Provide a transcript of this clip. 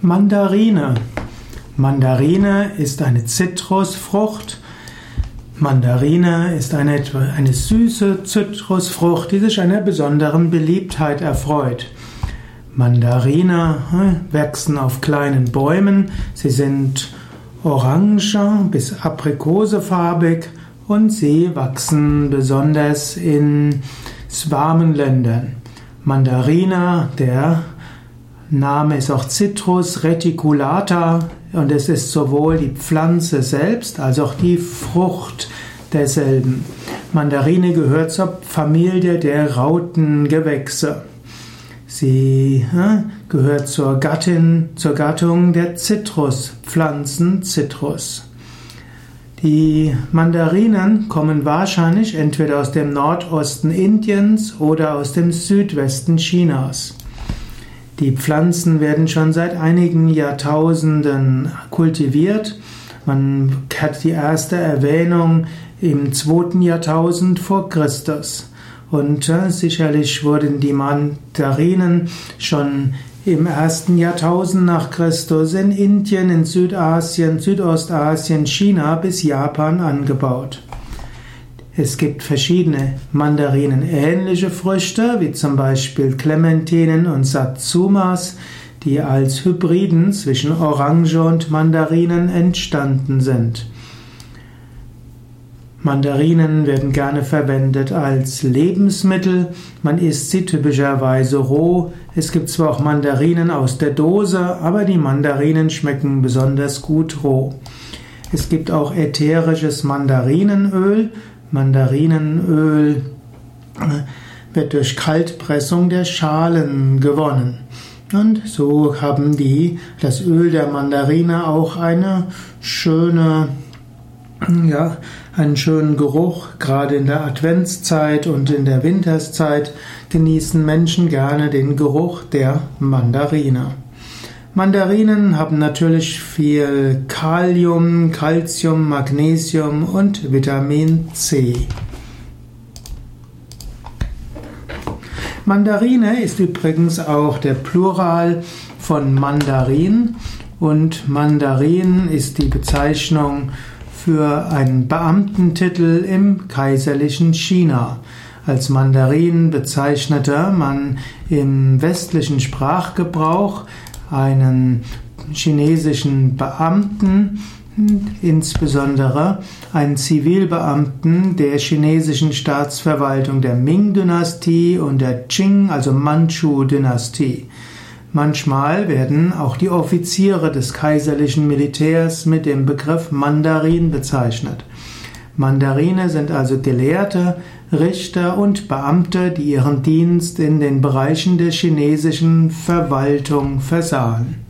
Mandarine. Mandarine ist eine Zitrusfrucht. Mandarine ist eine, eine süße Zitrusfrucht, die sich einer besonderen Beliebtheit erfreut. Mandarine hm, wachsen auf kleinen Bäumen. Sie sind orange bis aprikosefarbig und sie wachsen besonders in warmen Ländern. Mandarine, der Name ist auch Citrus reticulata und es ist sowohl die Pflanze selbst als auch die Frucht derselben. Mandarine gehört zur Familie der Rautengewächse. Sie äh, gehört zur Gattin, zur Gattung der Zitruspflanzen Citrus. Die Mandarinen kommen wahrscheinlich entweder aus dem Nordosten Indiens oder aus dem Südwesten Chinas. Die Pflanzen werden schon seit einigen Jahrtausenden kultiviert. Man hat die erste Erwähnung im zweiten Jahrtausend vor Christus. Und äh, sicherlich wurden die Mandarinen schon im ersten Jahrtausend nach Christus in Indien, in Südasien, Südostasien, China bis Japan angebaut. Es gibt verschiedene Mandarinen-ähnliche Früchte, wie zum Beispiel Clementinen und Satsumas, die als Hybriden zwischen Orange und Mandarinen entstanden sind. Mandarinen werden gerne verwendet als Lebensmittel. Man isst sie typischerweise roh. Es gibt zwar auch Mandarinen aus der Dose, aber die Mandarinen schmecken besonders gut roh. Es gibt auch ätherisches Mandarinenöl, Mandarinenöl äh, wird durch Kaltpressung der Schalen gewonnen. Und so haben die das Öl der Mandarine auch eine schöne, ja, einen schönen Geruch. Gerade in der Adventszeit und in der Winterszeit genießen Menschen gerne den Geruch der Mandarine. Mandarinen haben natürlich viel Kalium, Calcium, Magnesium und Vitamin C. Mandarine ist übrigens auch der Plural von Mandarin und Mandarin ist die Bezeichnung für einen Beamtentitel im kaiserlichen China. Als Mandarin bezeichnete man im westlichen Sprachgebrauch einen chinesischen Beamten, insbesondere einen Zivilbeamten der chinesischen Staatsverwaltung der Ming-Dynastie und der Qing, also Manchu-Dynastie. Manchmal werden auch die Offiziere des kaiserlichen Militärs mit dem Begriff Mandarin bezeichnet. Mandarine sind also Gelehrte, Richter und Beamte, die ihren Dienst in den Bereichen der chinesischen Verwaltung versahen.